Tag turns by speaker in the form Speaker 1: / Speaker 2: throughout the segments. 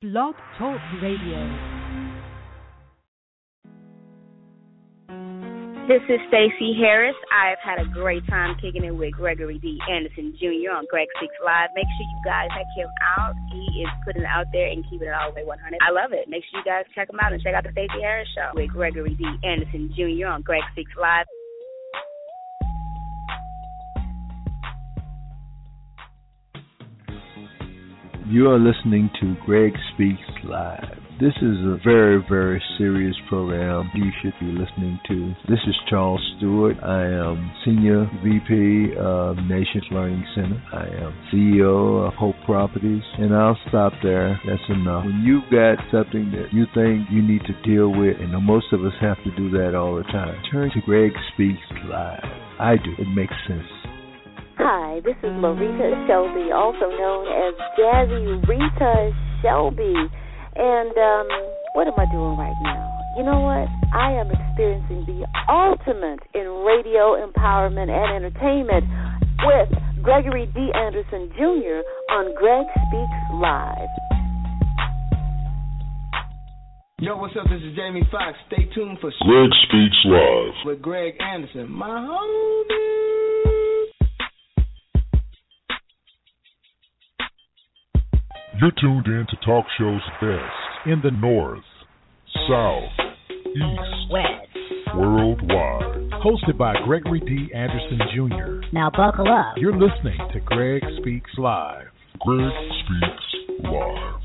Speaker 1: Blog Talk Radio.
Speaker 2: This is Staci Harris. I've had a great time kicking it with Gregory D. Anderson Jr. on Greg Speaks Live. Make sure you guys check him out. He is putting it out there and keeping it all the way 100. I love it. Make sure you guys check him out and check out the Staci Harris Show with Gregory D. Anderson Jr. on Greg Speaks Live.
Speaker 3: You are listening to Greg Speaks Live. This is a very, very serious program you should be listening to. This is Charles Stewart. I am Senior VP of Nations Learning Center. I am CEO of Hope Properties. And I'll stop there. That's enough. When you've got something that you think you need to deal with, and most of us have to do that all the time, turn to Greg Speaks Live. I do. It makes sense.
Speaker 4: Hi, this is Marita Shelby, also known as Jazzy Rita Shelby. And um, what am I doing right now? You know what? I am experiencing the ultimate in radio empowerment and entertainment with Gregory D. Anderson Jr. on Greg Speaks Live.
Speaker 5: Yo, what's up? This is Jamie Foxx. Stay tuned for
Speaker 6: Greg Speaks Live
Speaker 5: with Greg Anderson, my homie.
Speaker 6: You're tuned in to talk shows best in the North, South, East,
Speaker 7: West,
Speaker 6: worldwide.
Speaker 7: Hosted by Gregory D. Anderson Jr.
Speaker 8: Now buckle up.
Speaker 7: You're listening to Greg Speaks Live.
Speaker 6: Greg Speaks Live.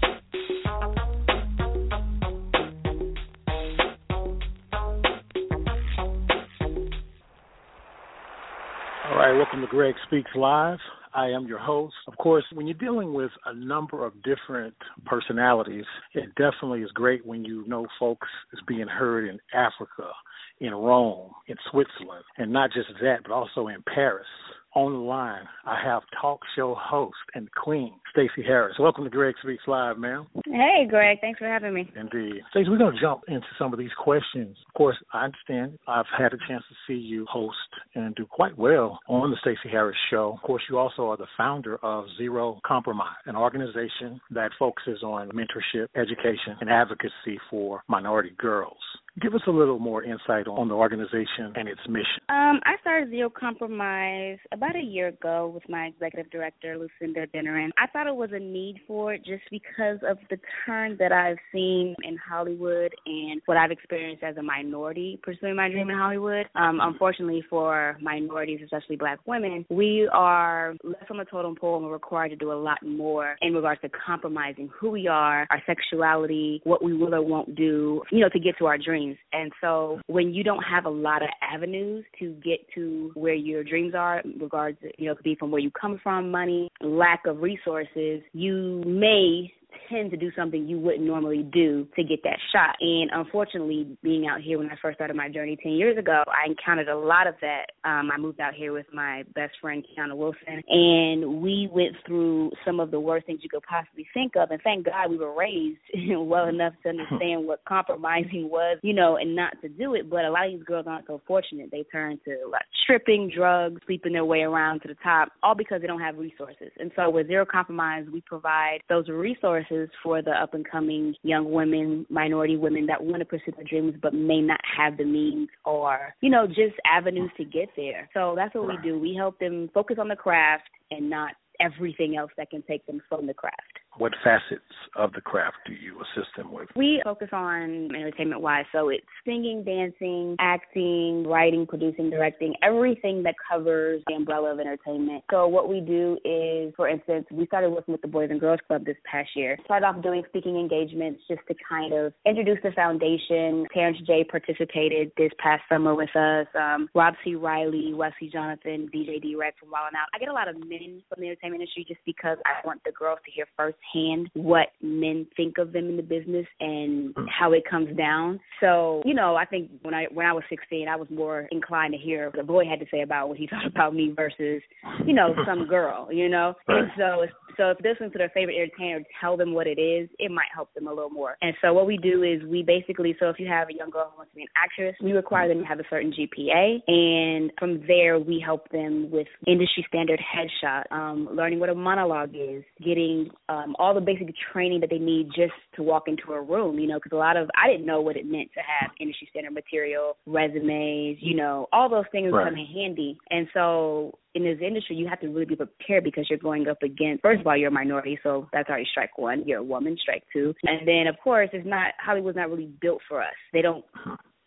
Speaker 9: All right, welcome to Greg Speaks Live. I am your host. Of course, when you're dealing with a number of different personalities, it definitely is great when you know folks is being heard in Africa, in Rome, in Switzerland, and not just that, but also in Paris. On the line, I have talk show host and queen, Staci Harris. Welcome to Greg Speaks Live, ma'am.
Speaker 2: Hey, Greg. Thanks for having me.
Speaker 9: Indeed. Staci, we're going to jump into some of these questions. Of course, I understand I've had a chance to see you host and do quite well on the Staci Harris Show. Of course, you also are the founder of Zero Compromise, an organization that focuses on mentorship, education, and advocacy for minority girls. Give us a little more insight on the organization and its mission.
Speaker 2: Um, I started Zero Compromise about a year ago with my executive director, Lucinda Dennerin. I thought it was a need for it just because of the turn that I've seen in Hollywood and what I've experienced as a minority pursuing my dream in Hollywood. Um, unfortunately for minorities, especially black women, we are less on the totem pole and we're required to do a lot more in regards to compromising who we are, our sexuality, what we will or won't do, you know, to get to our dreams. And so when you don't have a lot of avenues to get to where your dreams are, in regards to, you know, it could be from where you come from, money, lack of resources, you may tend to do something you wouldn't normally do to get that shot. And unfortunately, being out here when I first started my journey 10 years ago, I encountered a lot of that. Um, I moved out here with my best friend, Kiana Wilson, and we went through some of the worst things you could possibly think of. And thank God we were raised well enough to understand what compromising was, you know, and not to do it. But a lot of these girls aren't so fortunate. They turn to like stripping, drugs, sleeping their way around to the top, all because they don't have resources. And so with Zero Compromise, we provide those resources for the up and coming young women, minority women that want to pursue their dreams but may not have the means or, you know, just avenues to get there. So that's what we do. We help them focus on the craft and not everything else that can take them from the craft.
Speaker 9: What facets of the craft do you assist them with?
Speaker 2: We focus on entertainment wise, so it's singing, dancing, acting, writing, producing, directing, everything that covers the umbrella of entertainment. So what we do is, for instance, we started working with the Boys and Girls Club this past year. Started off doing speaking engagements just to kind of introduce the foundation. Terrence J participated this past summer with us. Um, Rob C. Riley, Wesley Jonathan, DJ D-Wrek from Wild Out. I get a lot of men from the entertainment industry just because I want the girls to hear first hand what men think of them in the business and how it comes down. So, you know, I think when I when I was 16, I was more inclined to hear what the boy had to say about what he thought about me versus, you know, some girl, you know. And so, so if listen to their favorite entertainer, tell them what it is, it might help them a little more. And so what we do is we basically, so if you have a young girl who wants to be an actress, we require them to have a certain GPA, and from there we help them with industry standard headshot, um, learning what a monologue is, getting um, all the basic training that they need just to walk into a room. You know, because a lot of I didn't know what it meant to have industry standard material, resumes, you know, all those things
Speaker 9: right.
Speaker 2: come in handy. And so in this industry, you have to really be prepared because you're going up against. First of all, you're a minority, so that's already strike one. You're a woman, strike two, and then of course, it's not Hollywood's not really built for us. They don't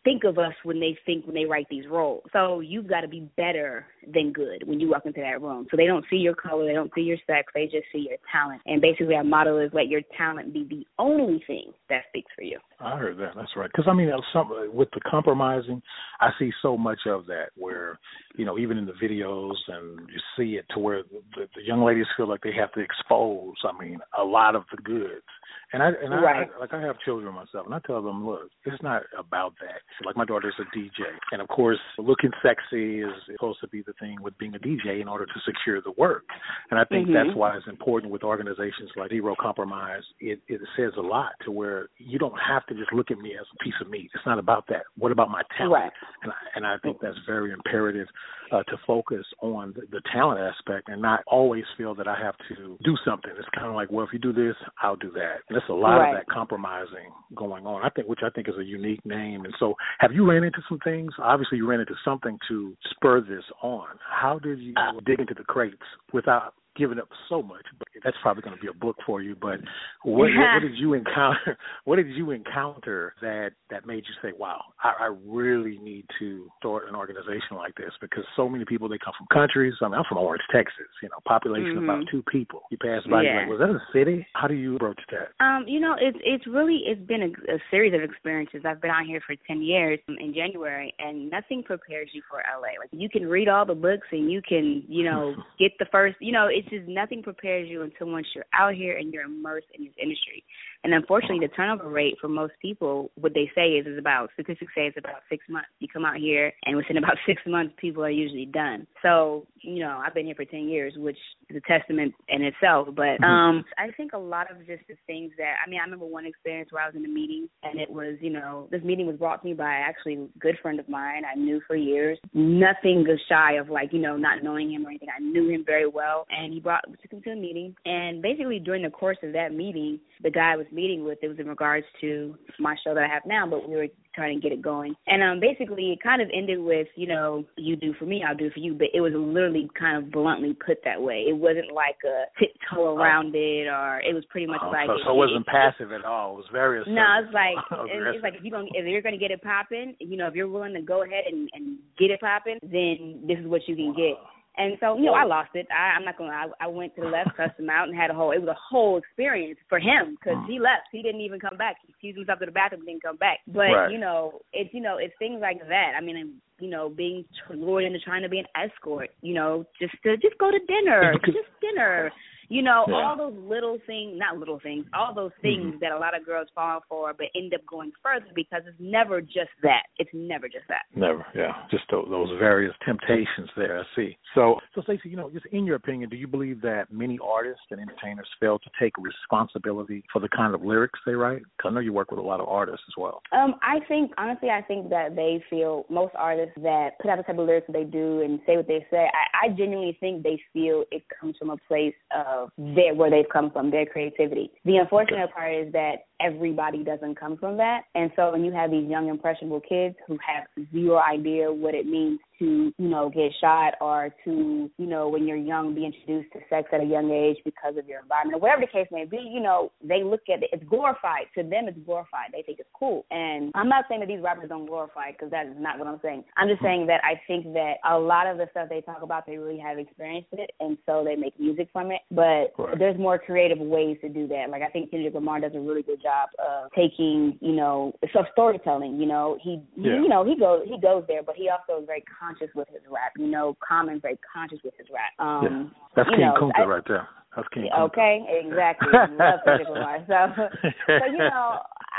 Speaker 2: think of us when they think when they write these roles. So you've got to be better than good when you walk into that room. So they don't see your color, they don't see your sex, they just see your talent. And basically, our motto is let your talent be the only thing that speaks for you.
Speaker 9: I heard that. That's right. Because I mean, uh, some uh, with the compromising, I see so much of that where, you know, even in the videos and you see it to where the, the young ladies feel like they have to expose. I mean, a lot of the goods. And I and
Speaker 2: right.
Speaker 9: I like I have children myself, and I tell them, look, it's not about that. Like my daughter's a DJ, and of course, looking sexy is supposed to be the thing with being a DJ in order to secure the work. And I think
Speaker 2: Mhm.
Speaker 9: that's why it's important with organizations like Zero Compromise. It it says a lot to where you don't have to just look at me as a piece of meat. It's not about that. What about my talent?
Speaker 2: Right.
Speaker 9: And I, and I think that's very imperative uh, to focus on the, the talent aspect and not always feel that I have to do something. It's kind of like, well, if you do this, I'll do that. And there's a lot
Speaker 2: Right.
Speaker 9: of that compromising going on. I think, which I think is a unique name. And so, have you ran into some things? Obviously, you ran into something to spur this on. How did you dig into the crates without giving up so much? But that's probably going to be a book for you. But what, what, what did you encounter? What did you encounter that that made you say, "Wow, I, I really need to start an organization like this"? Because so many people they come from countries. I mean, I'm from Orange, Texas. You know, population of about two people. You pass by, you're like, "Was that a city?" How do you approach that?
Speaker 2: Um, you know, it's it's really it's been a, a series of experiences. I've been out here for ten years in January, and nothing prepares you for LA. Like you can read all the books and you can, you know, get the first. You know, it's just nothing prepares you until once you're out here and you're immersed in this industry. And unfortunately, the turnover rate for most people, what they say is, is about statistics say it's about six months. You come out here, and within about six months, people are usually done. So, you know, I've been here for ten years, which is a testament in itself. But um, I think a lot of just the things that I mean, I remember one experience where I was in a meeting, and it was, you know, this meeting was brought to me by actually a good friend of mine I knew for years. Nothing was shy of like, you know, not knowing him or anything. I knew him very well, and he brought took him to a meeting, and basically during the course of that meeting, the guy I was meeting with, it was in regards to my show that I have now, but we were trying to get it going. And um basically it kind of ended with, you know, you do for me, I'll do for you, but it was literally kind of bluntly put that way. It wasn't like a tiptoe around it or it was pretty much
Speaker 9: Oh,
Speaker 2: like
Speaker 9: so, so it wasn't passive at all. It was very assertive.
Speaker 2: no, it's like and it's like if you're gonna if you're gonna get it popping, you know, if you're willing to go ahead and, and get it popping, then this is what you can get. And so, you know, I lost it. I, I'm not gonna. I, I went to the left, cussed him out, and had a whole. It was a whole experience for him because he left. He didn't even come back. He excused himself to the bathroom, didn't come back. But
Speaker 9: Right.
Speaker 2: you know, it's you know, it's things like that. I mean, you know, being lured into trying to be an escort. You know, just to just go to dinner, just dinner. You know,
Speaker 9: Yeah.
Speaker 2: all those little things, not little things, all those things that a lot of girls fall for, but end up going further because it's never just that. It's never just that.
Speaker 9: Never, yeah. Just those, those various temptations there. I see. So, so Staci, you know, just in your opinion, do you believe that many artists and entertainers fail to take responsibility for the kind of lyrics they write? Because I know you work with a lot of artists as well.
Speaker 2: Um, I think honestly, I think that they feel most artists that put out the type of lyrics that they do and say what they say. I, I genuinely think they feel it comes from a place of their where they've come from, their creativity. The unfortunate part is that everybody doesn't come from that, and so when you have these young impressionable kids who have zero idea what it means to you know get shot or to you know when you're young be introduced to sex at a young age because of your environment or whatever the case may be you know they look at it it's glorified. To them it's glorified. They think it's cool. And i'm not saying that these rappers don't glorify it because that is not what i'm saying. I'm just saying that i think that a lot of the stuff they talk about they really have experienced it and so they make music from it. But
Speaker 9: Right.
Speaker 2: there's more creative ways to do that. Like i think kendrick lamar does a really good job of taking you know so storytelling you know he
Speaker 9: Yeah.
Speaker 2: you know he goes he goes there but he also is very conscious with his rap you know common's very conscious with his rap um
Speaker 9: yeah. That's King Kunta right there. That's King Kunta.
Speaker 2: Okay, exactly. Love Kendrick Lamar. So, so you know,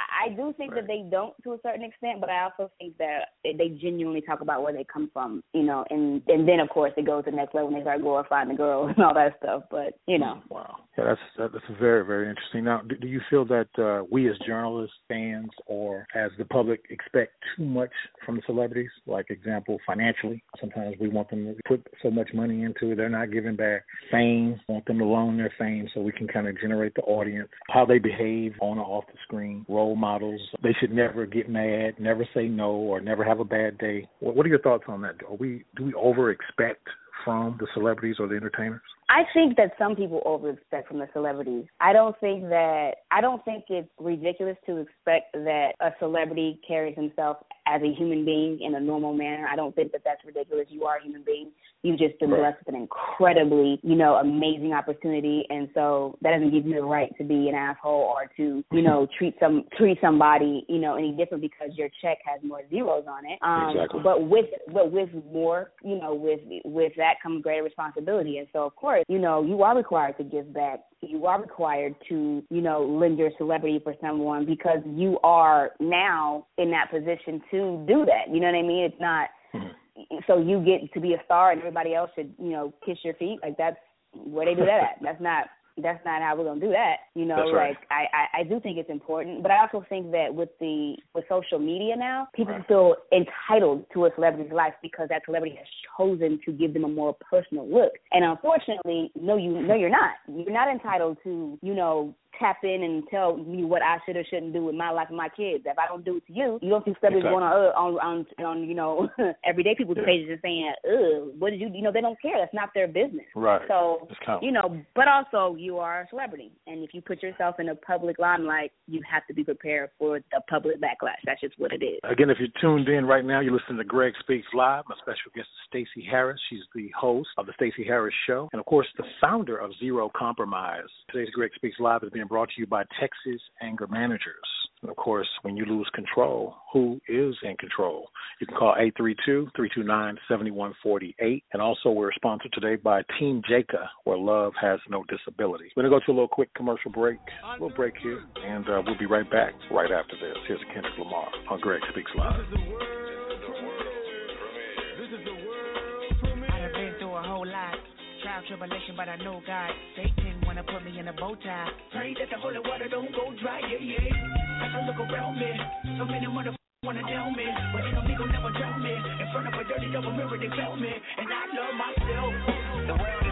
Speaker 2: I do think right. that they don't to a certain extent, but I also think that they genuinely talk about where they come from, you know, and and then of course it goes to the next level when they start glorifying the girl and all that stuff. But you know,
Speaker 9: wow, yeah, that's that's very very interesting. Now, do, do you feel that uh, we as journalists, fans, or as the public expect too much from the celebrities? Like example, financially, sometimes we want them to put so much money into it, they're not giving back. Fame, want them to loan their fame so we can kind of generate the audience. How they behave on or off the screen, role models. They should never get mad, never say no, or never have a bad day. What, what are your thoughts on that? Are we do we over expect from the celebrities or the entertainers?
Speaker 2: I think that some people over expect from the celebrities. I don't think that I don't think it's ridiculous to expect that a celebrity carries himself as a human being in a normal manner. I don't think that that's ridiculous. You are a human being. You've just been blessed with an incredibly, you know, amazing opportunity, and so that doesn't give you the right to be an asshole or to, you know, treat some treat somebody, you know, any different because your check has more zeros on it.
Speaker 9: Um, exactly.
Speaker 2: But with but with more, you know, with with that comes greater responsibility, and so of course, you know, you are required to give back. You are required to, you know, lend your celebrity for someone because you are now in that position to do that. You know what I mean? It's not. Mm-hmm so you get to be a star and everybody else should you know kiss your feet like that's where they do that at that's not that's not how we're gonna do that. You know,
Speaker 9: right.
Speaker 2: like I, I I do think it's important, but I also think that with the with social media now, people
Speaker 9: right.
Speaker 2: feel entitled to a celebrity's life because that celebrity has chosen to give them a more personal look. And unfortunately, no, you no, you're not. You're not entitled to you know tap in and tell me what I should or shouldn't do with my life and my kids. If I don't do it to you, you don't see celebrities
Speaker 9: exactly.
Speaker 2: going on, uh, on on on you know everyday people's
Speaker 9: yeah.
Speaker 2: pages and saying, "Ugh, what did you?" You know, they don't care. That's not their business.
Speaker 9: Right.
Speaker 2: So you know, but also you are a celebrity, and if you put yourself in a public limelight, you have to be prepared for the public backlash. That's just what it is.
Speaker 9: Again, if you're tuned in right now, you're listening to Greg Speaks Live. My special guest is Staci Harris. She's the host of the Staci Harris Show, and of course, the founder of Zero Compromise. Today's Greg Speaks Live is being brought to you by Texas Anger Managers. And of course, when you lose control, who is in control? You can call 832-329-7148. And also, we're sponsored today by Team Jaca, where love has no disability. We're going to go to a little quick commercial break. A little break here, and uh, we'll be right back right after this. Here's Kendrick Lamar on Greg Speaks Live.
Speaker 8: tribulation, but I know God. Wanna put me in a bow tie. Pray that the holy water don't go dry, yeah, yeah. As I look around me, so many motherfuckers wanna tell me, but they don't never drown me. In front of a dirty double mirror, they found me, and I love myself. The world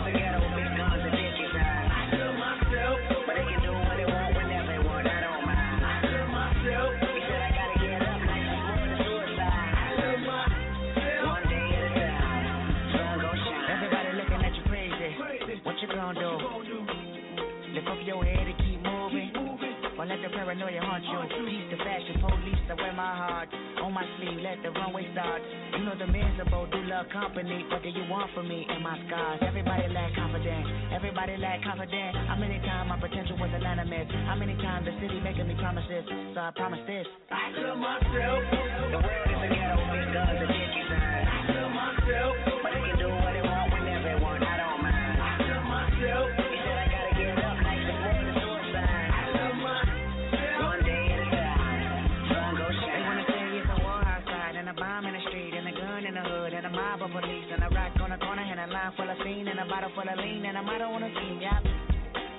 Speaker 8: paranoia haunt you. Peace the fashion police, I wear my heart on my sleeve. Let the runway start. You know the miserable do love company. What do you want from me and my scars? Everybody lack confidence. Everybody lack confidence. How many times my potential was a line of myth? How many times the city making me promises? So I promise this. I love myself. The world is a ghetto, and bitches. I love myself. Lean and. Yep.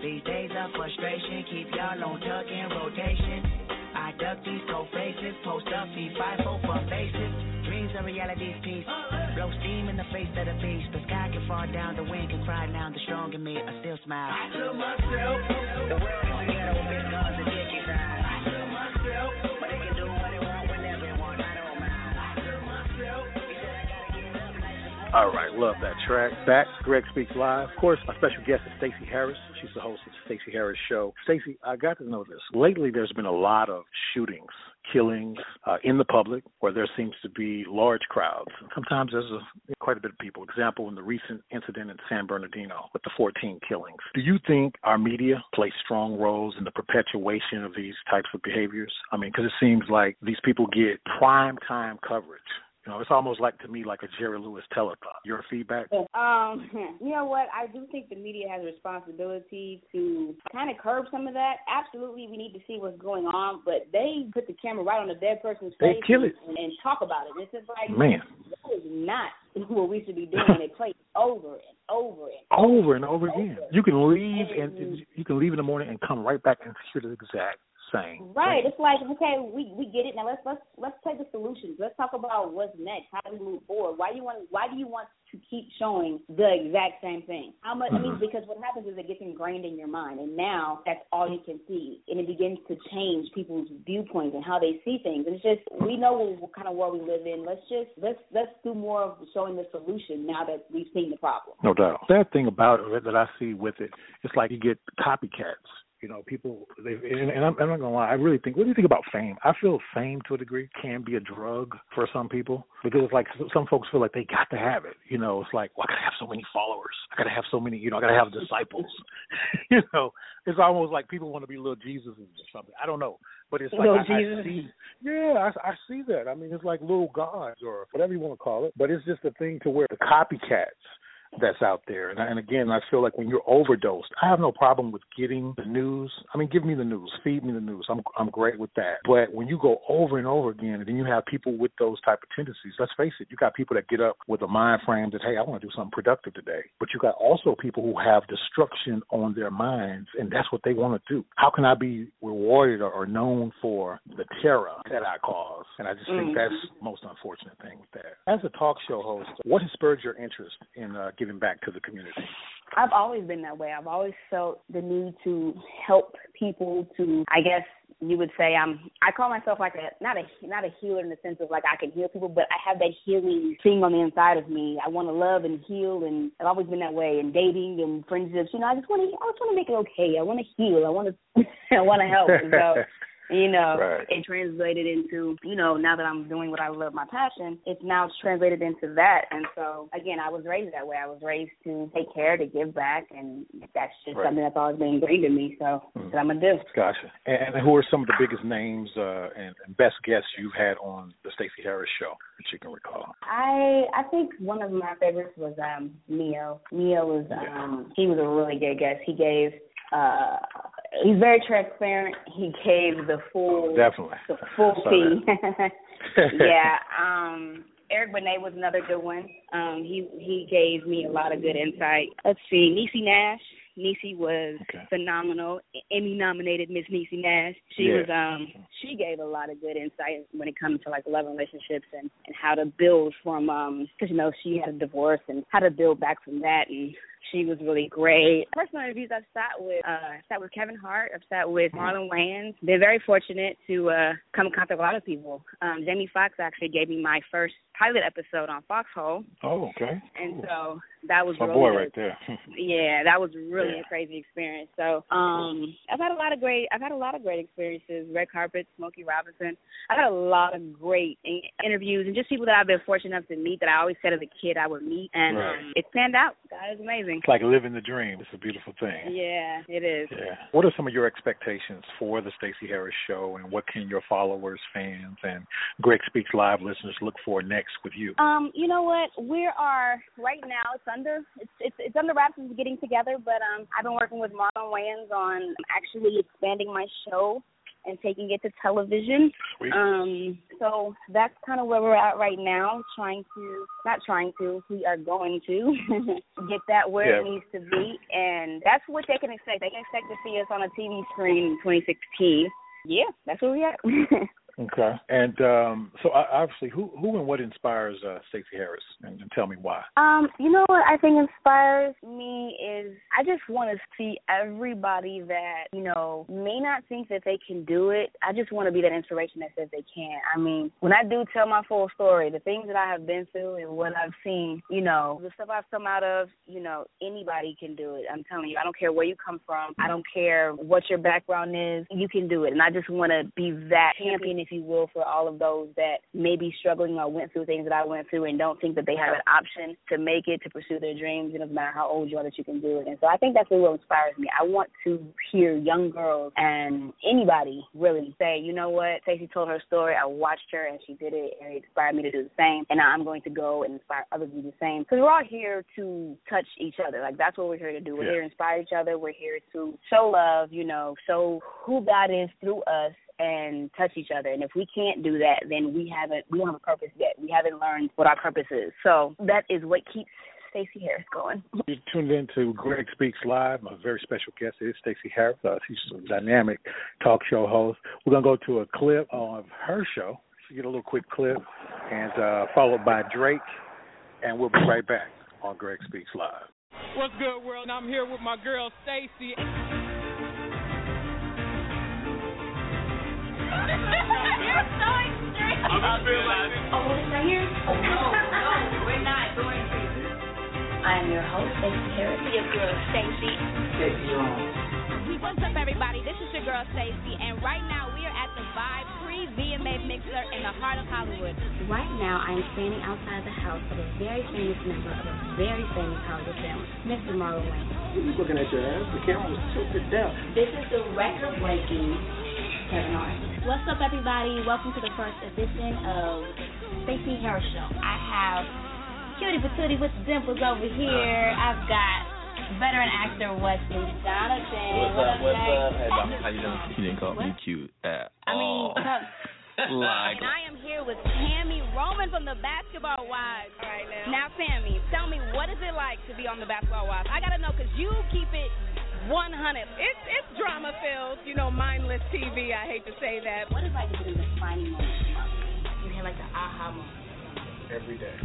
Speaker 8: These days of frustration keep y'all on tuck in rotation. I duck these cold faces, post up, feed five for faces. Dreams are reality's piece. Blow steam in the face of the beast. The sky can fall down, the wind can cry now. The strong in me, I still smile. I love myself.
Speaker 9: All right, love that track. Back, Greg Speaks Live. Of course, my special guest is Staci Harris. She's the host of the Staci Harris Show. Staci, I got to know this. Lately, there's been a lot of shootings, killings uh, in the public where there seems to be large crowds. Sometimes there's a, quite a bit of people. Example, in the recent incident in San Bernardino with the 14 killings. Do you think our media plays strong roles in the perpetuation of these types of behaviors? I mean, because it seems like these people get prime time coverage You know, it's almost like to me like a Jerry Lewis telethon. Your feedback?
Speaker 2: Um, you know what? I do think the media has a responsibility to kind of curb some of that. Absolutely, we need to see what's going on, but they put the camera right on the dead person's
Speaker 9: They
Speaker 2: face
Speaker 9: kill it.
Speaker 2: and, and talk about it. It's just like
Speaker 9: Man.
Speaker 2: that is not what we should be doing. They play over and over and
Speaker 9: Over and over again. You can leave and you can leave in the morning and come right back and hear the exact same.
Speaker 2: Right.
Speaker 9: thing.
Speaker 2: It's like okay, we we get it now. Let's let's let's take the solutions. Let's talk about what's next. How do we move forward? Why do you want Why do you want to keep showing the exact same thing? How much? I mean,
Speaker 9: Mhm.
Speaker 2: because what happens is it gets ingrained in your mind, and now that's all you can see, and it begins to change people's viewpoints and how they see things. And it's just we know what, what kind of world we live in. Let's just let's let's do more of showing the solution now that we've seen the problem.
Speaker 9: No doubt. Sad thing about it that I see with it, it's like you get copycats. You know, people. They and, and I'm, I'm not gonna lie. I really think. What do you think about fame? I feel fame to a degree can be a drug for some people because it's like some folks feel like they got to have it. You know, it's like, well, I gotta have so many followers. I gotta have so many. You know, I gotta have disciples. you know, it's almost like people want to be little Jesuses or something. I don't know, but it's like I, I see. Yeah, I, I see that. I mean, it's like little gods or whatever you want to call it. But it's just a thing to where the copycats that's out there. And, and again, I feel like when you're overdosed, I have no problem with getting the news. I mean, give me the news, feed me the news. I'm I'm great with that. But when you go over and over again, and then you have people with those type of tendencies. Let's face it, you got people that get up with a mind frame that hey, I want to do something productive today. But you got also people who have destruction on their minds, and that's what they want to do. How can I be rewarded or, or known for the terror that I cause? And I just think
Speaker 2: Mhm.
Speaker 9: that's the most unfortunate thing with that. As a talk show host, what has spurred your interest in uh, giving back to the community?
Speaker 2: I've always been that way. I've always felt the need to help people to I guess you would say I'm I call myself like a not a not a healer in the sense of like I can heal people, but I have that healing thing on the inside of me. I want to love and heal and I've always been that way in dating and friendships. You know, I just want to I just want to make it okay. I want to heal. I want to I want to help. And so you know,
Speaker 9: Right.
Speaker 2: it translated into, you know, now that I'm doing what I love, my passion, it's now translated into that. And so, again, I was raised that way. I was raised to take care, to give back, and that's just
Speaker 9: Right.
Speaker 2: something that's always been ingrained in me. So, what I'm going to do.
Speaker 9: Gotcha. And, and who are some of the biggest names uh, and, and best guests you've had on the Staci Harris show that you can recall?
Speaker 2: I I think one of my favorites was um Ne-Yo. Ne-Yo was um he was a really good guest. He gave uh he's very transparent. He gave the full
Speaker 9: Definitely.
Speaker 2: the full tea. yeah. Um Eric Benet was another good one. Um he he gave me a lot of good insight. Let's see, Niecy Nash. Niecy was
Speaker 9: Okay.
Speaker 2: phenomenal. Emmy nominated Miss Niecy Nash. She
Speaker 9: Yeah.
Speaker 2: was um she gave a lot of good insight when it comes to like love and relationships and and how to build from um because you know she had a divorce and how to build back from that and she was really great. Personal interviews I've sat with uh I've sat with Kevin Hart, I've sat with Marlon Wayans. Been very fortunate to uh come in contact with a lot of people. Um Jamie Foxx actually gave me my first pilot episode on Foxxhole
Speaker 9: Oh, okay.
Speaker 2: and so that was
Speaker 9: My
Speaker 2: really
Speaker 9: boy right there.
Speaker 2: Yeah, that was really
Speaker 9: Yeah.
Speaker 2: a crazy experience. So, um, I've had a lot of great, I've had a lot of great experiences. Red carpet, Smokey Robinson. I've had a lot of great interviews and just people that I've been fortunate enough to meet that I always said as a kid I would meet, and
Speaker 9: Right.
Speaker 2: um, it's panned out. God is amazing.
Speaker 9: It's like living the dream. It's a beautiful thing.
Speaker 2: Yeah, it is.
Speaker 9: Yeah. What are some of your expectations for the Staci Harris show, and what can your followers, fans, and Greg Speaks Live listeners look for next with you?
Speaker 2: Um, you know what? We are right now. It's under it's it's, it's under wraps. It's getting together, but um, I've been working with Marlon Wayans on actually expanding my show and taking it to television.
Speaker 9: Sweet.
Speaker 2: Um, so that's kind of where we're at right now. Trying to not trying to. We are going to get that where it needs to be, and that's what they can expect. They can expect to see us on a TV screen in 2016. Yeah, that's where we at.
Speaker 9: Okay. And um, so, obviously, who who and what inspires uh, Staci Harris, and, and tell me why.
Speaker 2: Um, you know what I think inspires me is I just want to see everybody that, you know, may not think that they can do it. I just want to be that inspiration that says they can. I mean, when I do tell my full story, the things that I have been through and what I've seen, you know, the stuff I've come out of, you know, anybody can do it. I'm telling you, I don't care where you come from. I don't care what your background is. You can do it. And I just want to be that champion, if you will, for all of those that may be struggling or went through things that I went through and don't think that they have an option to make it, to pursue their dreams, and no matter how old you are, that you can do it. And so I think that's really what inspires me. I want to hear young girls and anybody really say, you know what, Staci told her story. I watched her and she did it, and it inspired me to do the same. And now I'm going to go and inspire others to do the same. Because we're all here to touch each other. Like that's what we're here to do. We're yeah. here to inspire each other. We're here to show love. You know, show who God is through us and touch each other. And if we can't do that, then we haven't we don't have a purpose yet. We haven't learned what our purpose is. So that is what keeps Staci Harris going.
Speaker 9: You tuned in to Greg Speaks Live. My very special guest is Staci Harris. Uh, she's a dynamic talk show host. We're gonna go to a clip of her show. So get a little quick clip, and uh, followed by Drake, and we'll be right back on Greg Speaks Live.
Speaker 10: What's good, world? I'm here with my girl Staci.
Speaker 11: You're so extreme. I feel like Oh, no, no, we're not going to. I am your host, Staci Harris. Your girl, Staci. Staci
Speaker 12: What's up, everybody? This is your girl, Staci, and right now we are at the Vibe Pre VMA Mixer in the heart of Hollywood.
Speaker 2: Right now, I am standing outside the house of a very famous member of a very famous Hollywood family, Mr. Marlon.
Speaker 13: You looking at your ass? The camera was tilted down.
Speaker 2: This is the record-breaking Kevin Hart. What's up, everybody? Welcome to the first edition of Staci Harris Show. I have Cutie Patootie with the dimples over here. Uh-huh. I've got veteran actor Wesley Jonathan.
Speaker 14: What's up? What's up? Hey, Doc, how you doing? You didn't call what? me cute at
Speaker 12: I mean,
Speaker 14: like,
Speaker 12: and I am here with Tami Roman from the Basketball Wives.
Speaker 15: Right now.
Speaker 12: Now, Tami, tell me what is it like to be on the Basketball Wives? I gotta know because you keep it 100.
Speaker 15: It's it's drama filled, you know, mindless TV. I hate to say that.
Speaker 2: What is like the defining moment? You had like the aha moment.
Speaker 13: Every day.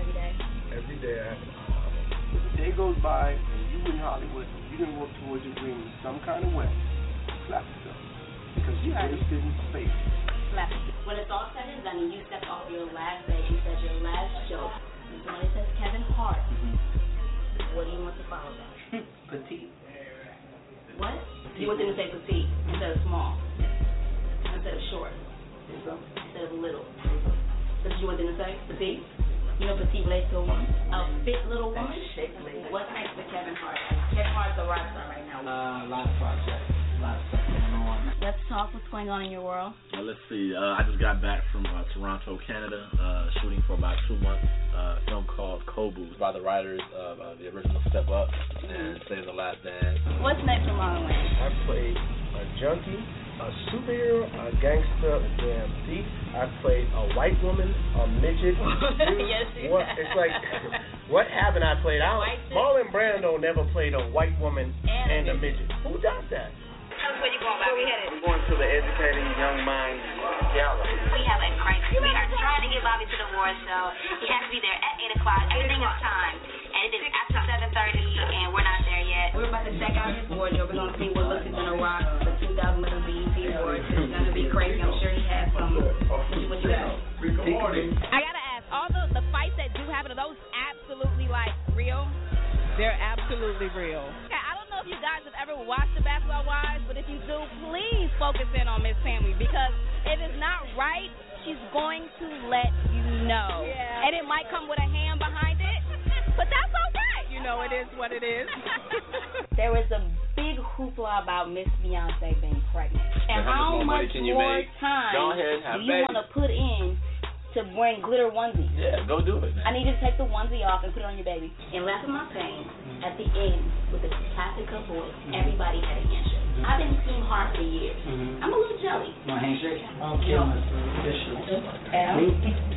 Speaker 2: Every day.
Speaker 13: Every day I have an aha moment. The day goes by and you in Hollywood, you didn't work towards your dream in some kind of way, slap yourself because you wasted in space.
Speaker 2: Slap. When it's all said and done, and you stepped off your last day, you said your last joke. When it says Kevin Hart, mm-hmm. what do you want to follow that?
Speaker 13: Petite.
Speaker 2: What? You want them to say petite instead of small, instead of short, instead of little. That's what you want them to say? Petite? You know petite relates to a woman? A fit little woman? What's next for Kevin Hart? Kevin Hart's a rock star right now.
Speaker 13: Uh, a lot of projects. A lot of stuff going on.
Speaker 2: Let's talk what's going on in your world.
Speaker 14: Well, let's see. Uh, I just got back from uh, Toronto, Canada, uh, shooting for about two months. Uh, film called Cobu by the writers of uh, the original Step Up and Save the Last Dance.
Speaker 2: What's next for Marlon Wayans?
Speaker 13: I played a junkie, a superhero, a gangster, a damn thief. I played a white woman, a midget.
Speaker 2: yes,
Speaker 13: what? It's like, what haven't I played? I don't, Marlon Brando never played a white woman
Speaker 2: and,
Speaker 13: and a midget. Who does that?
Speaker 15: Tell us where you going, Where we headed?
Speaker 13: I'm going to the Educating Young Minds Gala.
Speaker 11: We have a great. We are trying to get Bobby to the award show. He has to be there at eight o'clock. Everything is timed, and it is after seven thirty, and we're not there yet.
Speaker 2: We're about to check out his wardrobe. We're gonna see what looks is gonna rock the 2011 BET Awards. It's gonna be crazy. I'm sure he has some. What you got?
Speaker 12: I gotta ask, all the the fights that do happen are those absolutely like real?
Speaker 15: They're absolutely real.
Speaker 12: Okay, I don't know if you guys have ever watched The Basketball Wives, but if you do, please focus in on Miss Tami because if it's not right, she's going to let you know.
Speaker 15: Yeah.
Speaker 12: And it might come with a hand behind it, but that's okay.
Speaker 15: You know, it is what it is.
Speaker 2: there was a big hoopla about Miss Beyonce being pregnant. And
Speaker 14: how
Speaker 2: how
Speaker 14: much
Speaker 2: much
Speaker 14: can you
Speaker 2: more
Speaker 14: make?
Speaker 2: time
Speaker 14: Go ahead, have
Speaker 2: do you want to put in to bring glitter onesies?
Speaker 14: Yeah, go do it.
Speaker 2: I need you to take the onesie off and put it on your baby. And Laugh at My Pain, at the end, with the classic of voice, mm-hmm. everybody had a handshake. Mm-hmm. I've been Team Hart for years. Mm-hmm. I'm a little jelly.
Speaker 16: Oh, my handshake? I'll kill myself. Officially.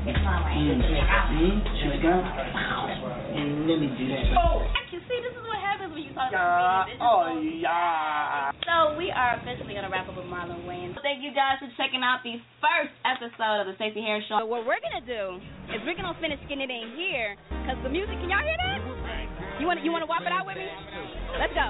Speaker 2: It's my
Speaker 16: Mm-hmm. She's gone. And let me do that.
Speaker 2: Oh, I can see this is what happens when you talk
Speaker 16: Yeah.
Speaker 2: to me.
Speaker 16: Oh,
Speaker 2: so-
Speaker 16: yeah.
Speaker 2: So we are officially gonna wrap up with Marlon Wayans. Thank you guys for checking out the first episode of the Staci Harris Show.
Speaker 12: So what we're gonna do is we're gonna finish getting it in here because the music. Can y'all hear that? You want to you want to whop it out with me? Let's go.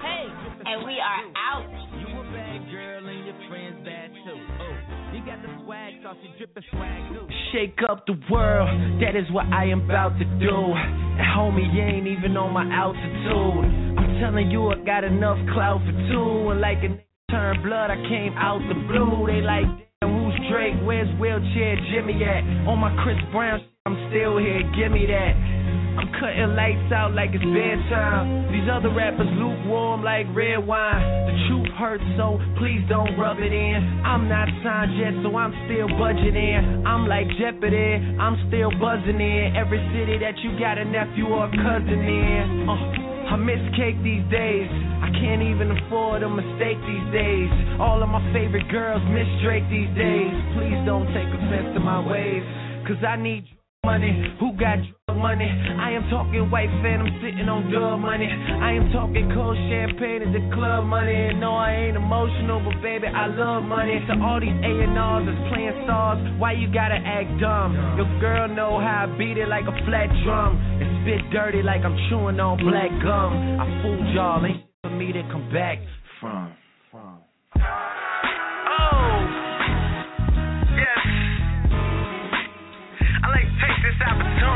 Speaker 12: Hey.
Speaker 2: And we are out.
Speaker 8: You a bad girl and your friends bad too. Oh, you got the swag, sauce, you drippin' swag too. Shake up the world, that is what I am about to do. And homie, you ain't even on my altitude. I'm telling you, I got enough clout for two. And like a nigga turn blood, I came out the blue. They like, damn, who's
Speaker 17: Drake, where's wheelchair Jimmy at? On my Chris Brown, I'm still here, give me that. I'm cutting lights out like it's bedtime. These other rappers lukewarm like red wine. The truth hurts, so please don't rub it in. I'm not signed yet, so I'm still budgeting. I'm like Jeopardy, I'm still buzzing in. Every city that you got a nephew or a cousin in. Uh, I miss cake these days. I can't even afford a mistake these days. All of my favorite girls miss Drake these days. Please don't take offense to my ways, cause I need money. Who got drug money? I am talking white phantom sitting on dub money. I am talking cold champagne at the club money. No, I ain't emotional, but baby, I love money. To all these A&Rs that's playing stars, why you gotta act dumb? Your girl know how I beat it like a flat drum. And spit dirty like I'm chewing on black gum. I fooled y'all, ain't for me to come back from.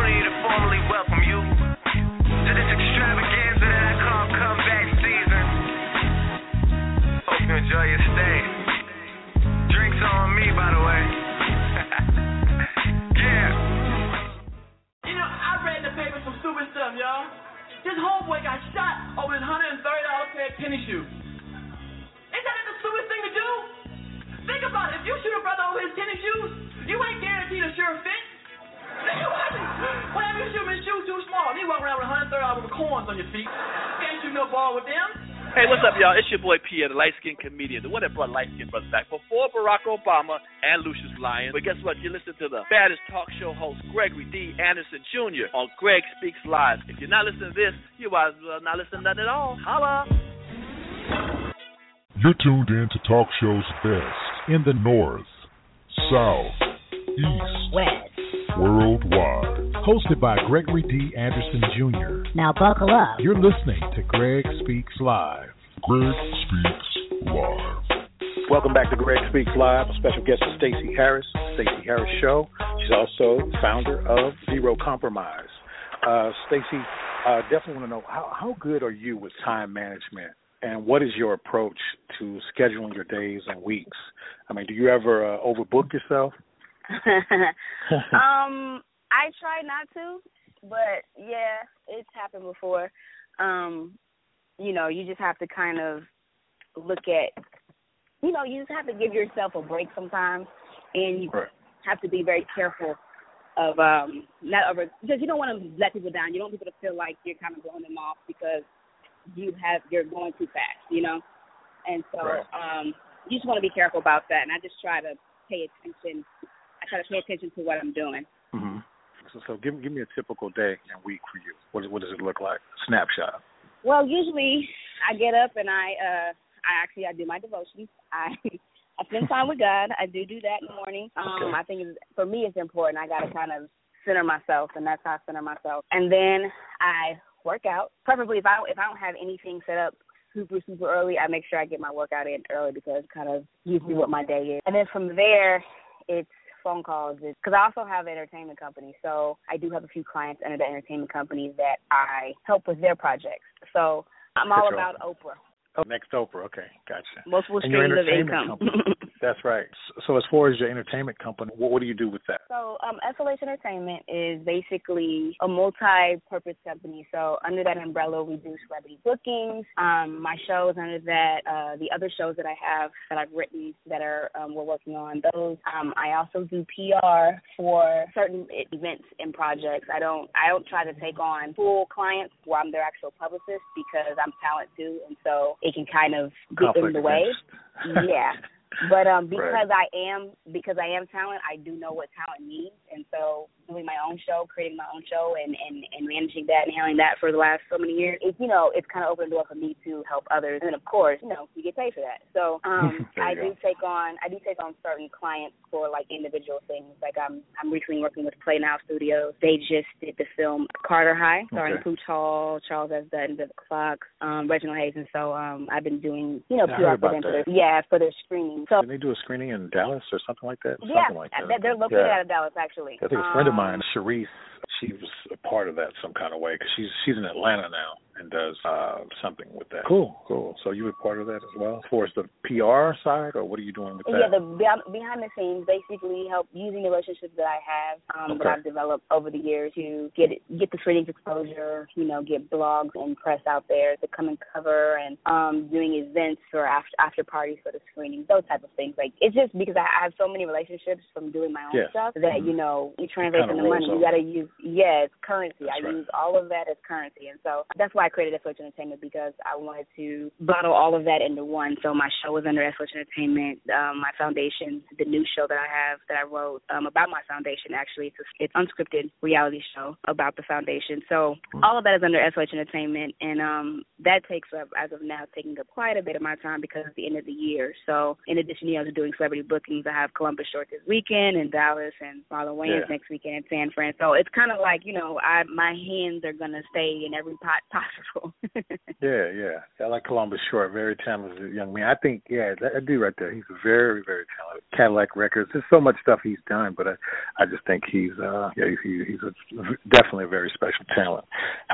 Speaker 18: To formally welcome you to this extravaganza that I call comeback season. Hope you enjoy your stay. Drinks on me, by the way.
Speaker 16: $130 with corns on your feet. Can't shoot no ball with them.
Speaker 19: Hey, what's up, y'all? It's your boy Pierre, the light skinned comedian, the one that brought light skinned brothers back before Barack Obama and Lucious Lyon. But guess what? You listen to the baddest talk show host, Gregory D. Anderson Jr. on Greg Speaks Live. If you're not listening to this, you might as well not listen to nothing at all. Holla!
Speaker 6: You're tuned in to talk shows best in the North, South, East,
Speaker 1: West,
Speaker 6: worldwide.
Speaker 7: Hosted by Gregory D. Anderson Jr.
Speaker 1: Now buckle up.
Speaker 7: You're listening to Greg Speaks Live.
Speaker 6: Greg Speaks Live.
Speaker 9: Welcome back to Greg Speaks Live. Special guest is Staci Harris, Staci Harris Show. She's also founder of Zero Compromise. Uh, Staci, uh, definitely want to know how, how good are you with time management, and what is your approach to scheduling your days and weeks? I mean, do you ever uh, overbook yourself?
Speaker 2: um, I try not to, but yeah, it's happened before. Um, you know, you just have to kind of look at, you know, you just have to give yourself a break sometimes, and you
Speaker 9: Right.
Speaker 2: have to be very careful of um not over because you don't want to let people down. You don't want people to feel like you're kind of blowing them off because you have you're going too fast, you know. And so
Speaker 9: Right.
Speaker 2: um you just want to be careful about that. And I just try to pay attention. Try to pay attention to what I'm doing.
Speaker 9: hmm So, so give give me a typical day and week for you. What what does it look like? Snapshot.
Speaker 2: Well, usually I get up and I uh I actually I do my devotions. I I spend time with God. I do do that in the morning. Um
Speaker 9: Okay.
Speaker 2: I think it's, for me it's important. I got to kind of center myself and that's how I center myself. And then I work out. Preferably if I if I don't have anything set up super super early, I make sure I get my workout in early because it kind of gives me what my day is. And then from there it's phone calls is because I also have an entertainment company. So I do have a few clients under the entertainment company that I help with their projects. So I'm all
Speaker 9: Control.
Speaker 2: about Oprah.
Speaker 9: Oh, next Oprah. Okay, gotcha.
Speaker 2: Multiple streams of income.
Speaker 9: That's right. So as far as your entertainment company, what, what do you do with that?
Speaker 2: So, um, SLH Entertainment is basically a multi-purpose company. So, under that umbrella, we do celebrity bookings. Um, my show is under that. Uh, the other shows that I have that I've written that are um, we're working on those. Um, I also do PR for certain events and projects. I don't I don't try to take on full clients where I'm their actual publicist because I'm talent too, and so it can kind of get in the way. yeah. But um
Speaker 9: Right.
Speaker 2: because I am because I am talent, I do know what talent needs and so doing my own show, creating my own show and, and, and managing that and handling that for the last so many years, it you know, it's kinda opened the door for me to help others and of course, you know, you get paid for that. So um I do
Speaker 9: go.
Speaker 2: take on I do take on certain clients for like individual things. Like I'm I'm recently working with Play Now Studios. They just did the film Carter High, starring
Speaker 9: Okay.
Speaker 2: Pooch Hall, Charles S. Dutton, Vivica Fox, um, Reginald Hayes and so um I've been doing, you know, PR for them for their yeah, for their screening. So
Speaker 9: Did they do a screening in Dallas or something like that?
Speaker 2: yeah,
Speaker 9: like that.
Speaker 2: they're- located
Speaker 9: Yeah.
Speaker 2: out of Dallas actually.
Speaker 9: I think a friend of
Speaker 2: Um,
Speaker 9: mine, Sharice, she was a part of that some kind of way because she's she's in Atlanta now. And does uh, something with that. Cool, cool. So you were part of that as well, as far as the PR side, or what are you doing with that?
Speaker 2: Yeah, the behind the scenes, basically help using the relationships that I have um,
Speaker 9: okay.
Speaker 2: that I've developed over the years to get it, get the screenings exposure. You know, get blogs and press out there to come and cover, and um, doing events for after after parties for the screenings, those type of things. Like it's just because I have so many relationships from doing my own
Speaker 9: Yeah.
Speaker 2: stuff that
Speaker 9: Mhm.
Speaker 2: you know you translate
Speaker 9: Kinda
Speaker 2: into money.
Speaker 9: rolls
Speaker 2: You got to use yeah, it's currency.
Speaker 9: That's
Speaker 2: I
Speaker 9: right.
Speaker 2: use all of that as currency, and so that's why I created SOH Entertainment because I wanted to bottle all of that into one. So my show is under SOH Entertainment. Um, my foundation, the new show that I have that I wrote um, about my foundation. Actually, it's a, it's unscripted reality show about the foundation. So all of that is under SOH Entertainment, and um, that takes up as of now taking up quite a bit of my time because it's the end of the year. So in addition, you know, to doing celebrity bookings, I have Columbus Short this weekend and Dallas and Marlon Wayans
Speaker 9: Yeah.
Speaker 2: next weekend in San Fran. So it's kind of like you know, I my hands are gonna stay in every pot possible.
Speaker 9: Yeah, yeah. I like Columbus Short, very talented young man. I think, yeah, that, that dude right there, he's very, very talented. Cadillac Records. There's so much stuff he's done, but I, I just think he's, uh, yeah, he's, he's a, definitely a very special talent.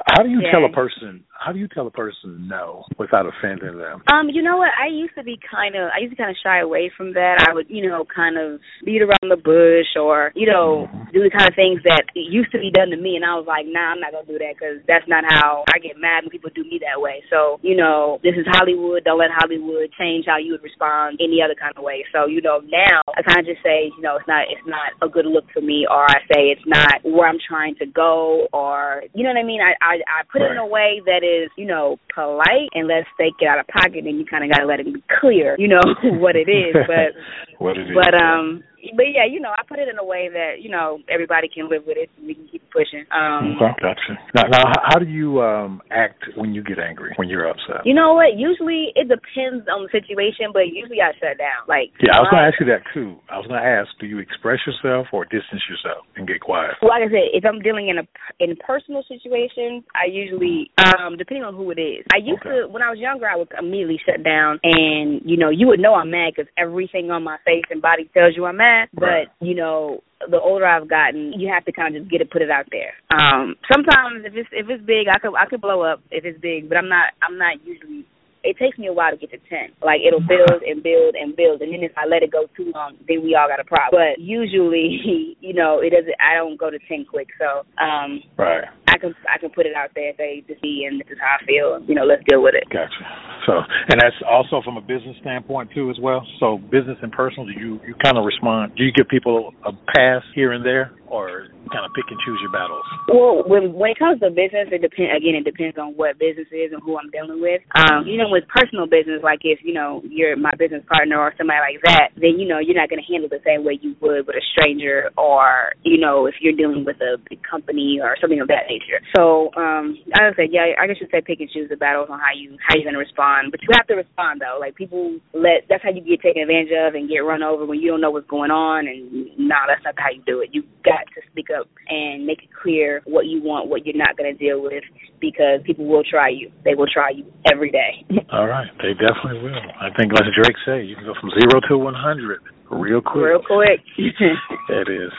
Speaker 9: How do you tell a person? How do you tell a person no without offending them?
Speaker 2: Um, you know what? I used to be kind of, I used to kind of shy away from that. I would, you know, kind of beat around the bush or, you know, do the kind of things that used to be done to me. And I was like, nah, I'm not going to do that because that's not how I get mad when people do me that way. So, you know, this is Hollywood. Don't let Hollywood change how you would respond any other kind of way. So, you know, now I kind of just say, you know, it's not, it's not a good look for me or I say it's not where I'm trying to go or, you know what I mean? I, I, I put it in a way that is, you know, polite and let's they it out of pocket and you kind of got to let it be clear, you know, what it is. But,
Speaker 9: what it is.
Speaker 2: but, um, but yeah, you know, I put it in a way that, you know, everybody can live with it and we can keep pushing. Um,
Speaker 9: Okay, gotcha. Now, now, how- do you um act when you get angry, when you're upset?
Speaker 2: You know what? Usually it depends on the situation, but usually I shut down. Like
Speaker 9: Yeah, I was going
Speaker 2: my-
Speaker 9: to ask you that too. I was going to ask, do you express yourself or distance yourself and get quiet?
Speaker 2: Well, like I said, if I'm dealing in a in personal situations, I usually, um, depending on who it is. I used to when I was younger, I would immediately shut down, and you know, you would know I'm mad because everything on my face and body tells you I'm mad. But you know, the older I've gotten, you have to kind of just get it, put it out there. Um, sometimes if it's if it's big, I could I could blow up if it's big, but I'm not I'm not usually. It takes me a while to get to ten. Like it'll build and build and build, and then if I let it go too long, then we all got a problem. But usually, you know, it doesn't. I don't go to ten quick, so um,
Speaker 9: Right.
Speaker 2: I can I can put it out there, say this is me and this is how I feel. You know, let's deal with it.
Speaker 9: Gotcha. So, and that's also from a business standpoint too, as well. So, business and personal, do you you kind of respond? Do you give people a pass here and there, or kind of pick and choose your battles?
Speaker 2: Well, when when it comes to business, it depend again. It depends on what business is and who I'm dealing with. Um, you know, with personal business, like if you know you're my business partner or somebody like that, then you know you're not going to handle the same way you would with a stranger, or you know if you're dealing with a big company or something of that nature. So, um, I would say, yeah, I guess you say pick and choose the battles on how you how you're to respond, but you have to respond though. Like people let that's how you get taken advantage of and get run over when you don't know what's going on, and no, that's not how you do it. You got to speak up and make it clear what you want, what you're not to deal with, because people will try you. They will try you every day.
Speaker 9: All right, they definitely will. I think, like Drake said, you can go from zero to one hundred real quick.
Speaker 2: Real quick.
Speaker 9: It is.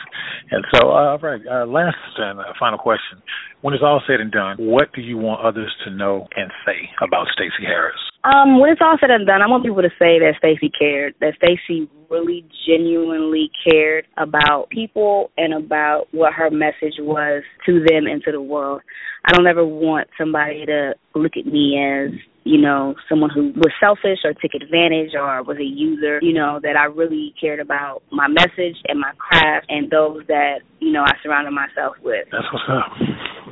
Speaker 9: And so, uh, all right, uh, last and uh, final question. When it's all said and done, what do you want others to know and say about Staci Harris?
Speaker 2: Um, when it's all said and done, I want people to say that Staci cared, that Staci really genuinely cared about people and about what her message was to them and to the world. I don't ever want somebody to look at me as, you know, someone who was selfish or took advantage or was a user, you know, that I really cared about my message and my craft and those that, you know, I surrounded myself with.
Speaker 9: That's what's up.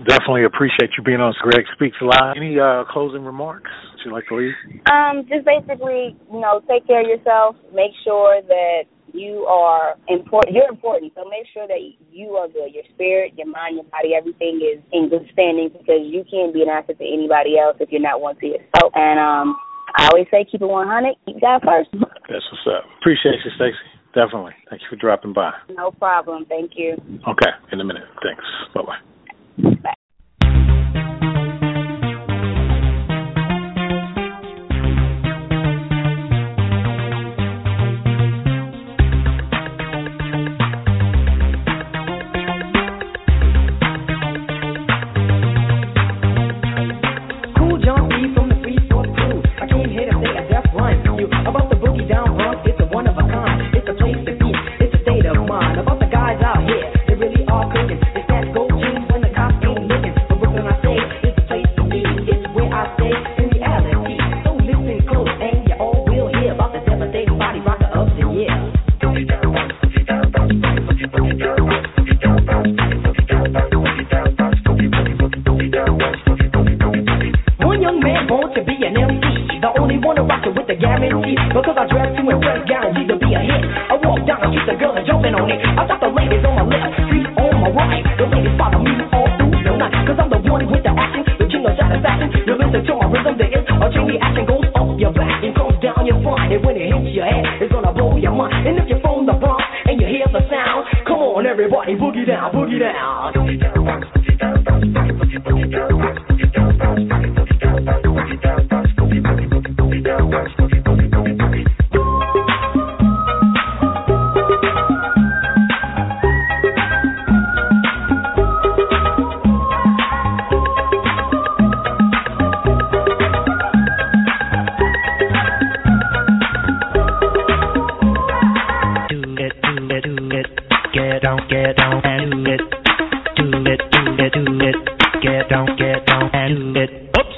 Speaker 9: Definitely appreciate you being on Greg Speaks Live. Any uh, closing remarks that you'd like to leave?
Speaker 2: Um, just basically, you know, take care of yourself. Make sure that you are important. You're important, so make sure that you are good. Your spirit, your mind, your body, everything is in good standing because you can't be an asset to anybody else if you're not one to yourself. And um, I always say, keep it 100. Keep God first.
Speaker 9: That's what's up. Appreciate you, Staci. Definitely. Thank you for dropping by.
Speaker 2: No problem. Thank you.
Speaker 9: Okay, in a minute. Thanks. Bye bye.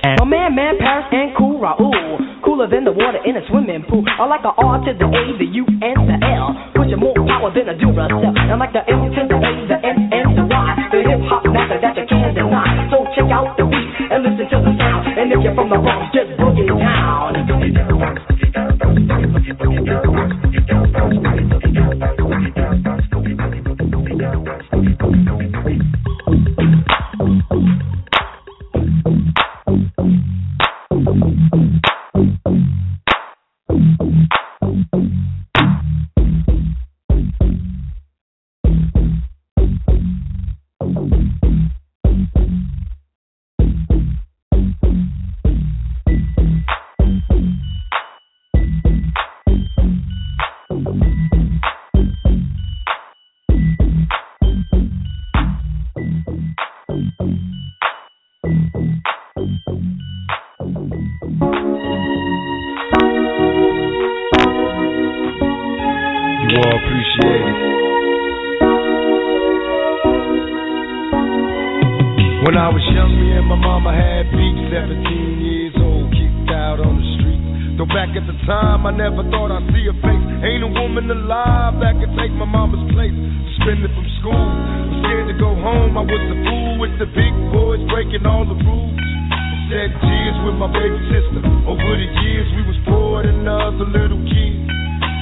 Speaker 20: My man, man, Paris and cool Raul. Cooler than the water in a swimming pool. I like the R to the A, the U, and the L. Pushing more power than a Duracell. I like the M to the A, the N, and the Y. The hip hop master that you can't deny. So check out the beat and listen to the sound. And if you're from the Bronx, just boogie down.
Speaker 3: Though back at the time, I never thought I'd see her face. Ain't a woman alive that could take my mama's place. Suspended from school, I'm scared to go home. I was a fool with the big boys breaking all the rules. Shed tears with my baby sister. Over the years, we was poor than other little kids.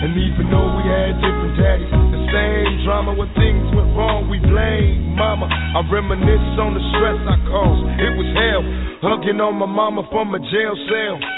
Speaker 3: And even though we had different daddies, the same drama when things went wrong, we blame mama. I reminisce on the stress I caused. It was hell, hugging on my mama from a jail cell.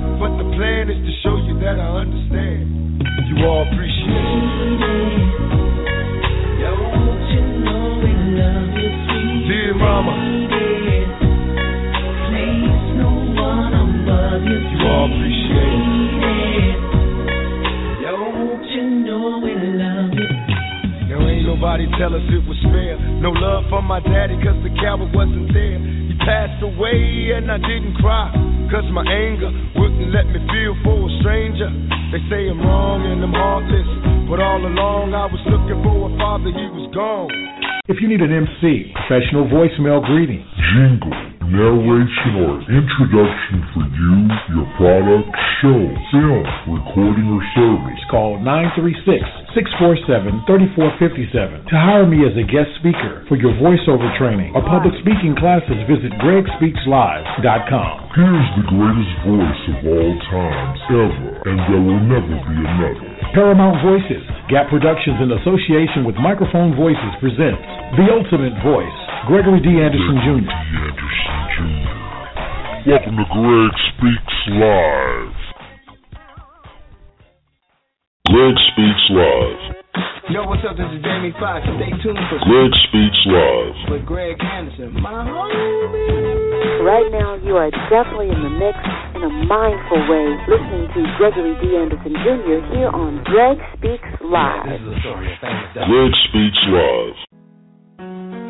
Speaker 3: but the plan is to show you that I understand. You all appreciate it. Dear mama. You all appreciate it. Yo, you know we love you. Now ain't nobody tell us it was fair. No love for my daddy cause the coward wasn't there. He passed away and I didn't cry. Cause my anger wouldn't let me feel for a stranger. They say I'm wrong and I'm heartless. But all along I was looking for a father, he was gone.
Speaker 7: If you need an MC, professional voicemail greeting,
Speaker 6: jingle, narration, or introduction for you, your product, show, film, recording, or service,
Speaker 7: call 936-647-3457. To hire me as a guest speaker for your voiceover training or public speaking classes, visit gregspeakslive.com.
Speaker 6: Here's the greatest voice of all times, ever, and there will never be another.
Speaker 7: Paramount Voices, Gap Productions in association with Microphone Voices presents The Ultimate Voice, Gregory D. Anderson Jr. D.
Speaker 6: Anderson Jr. Welcome to Greg Speaks Live. Greg Speaks Live.
Speaker 5: Yo, what's up? This is Jamie Foxx. Stay tuned for
Speaker 6: Greg Speaks Live.
Speaker 5: with Greg Anderson, my homie.
Speaker 4: Right now, you are definitely in the mix in a mindful way, listening to Gregory D. Anderson Jr. here on Greg Speaks Live.
Speaker 6: This is a story of Greg Speaks Live.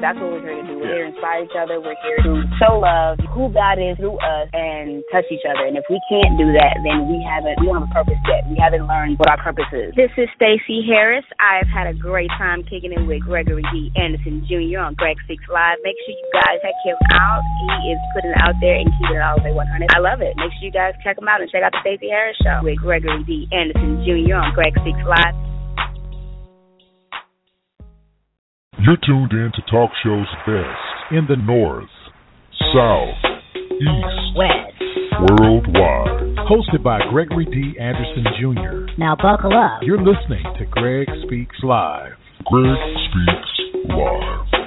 Speaker 2: That's what we're here to do. We're here to inspire each other. We're here to show love, who God is through us, and touch each other. And if we can't do that, then we haven't we don't have a purpose yet. We haven't learned what our purpose is. This is Staci Harris. I've had a great time kicking it with Gregory D. Anderson Jr. on Greg Speaks Live. Make sure you guys check him out. He is putting it out there and keeping it all the way 100. I love it. Make sure you guys check him out and check out the Staci Harris Show with Gregory D. Anderson Jr. on Greg Speaks Live.
Speaker 6: You're tuned in to talk shows best in the North, South, East,
Speaker 1: West,
Speaker 6: worldwide.
Speaker 7: Hosted by Gregory D. Anderson Jr.
Speaker 1: Now buckle up.
Speaker 7: You're listening to Greg Speaks Live.
Speaker 6: Greg Speaks Live.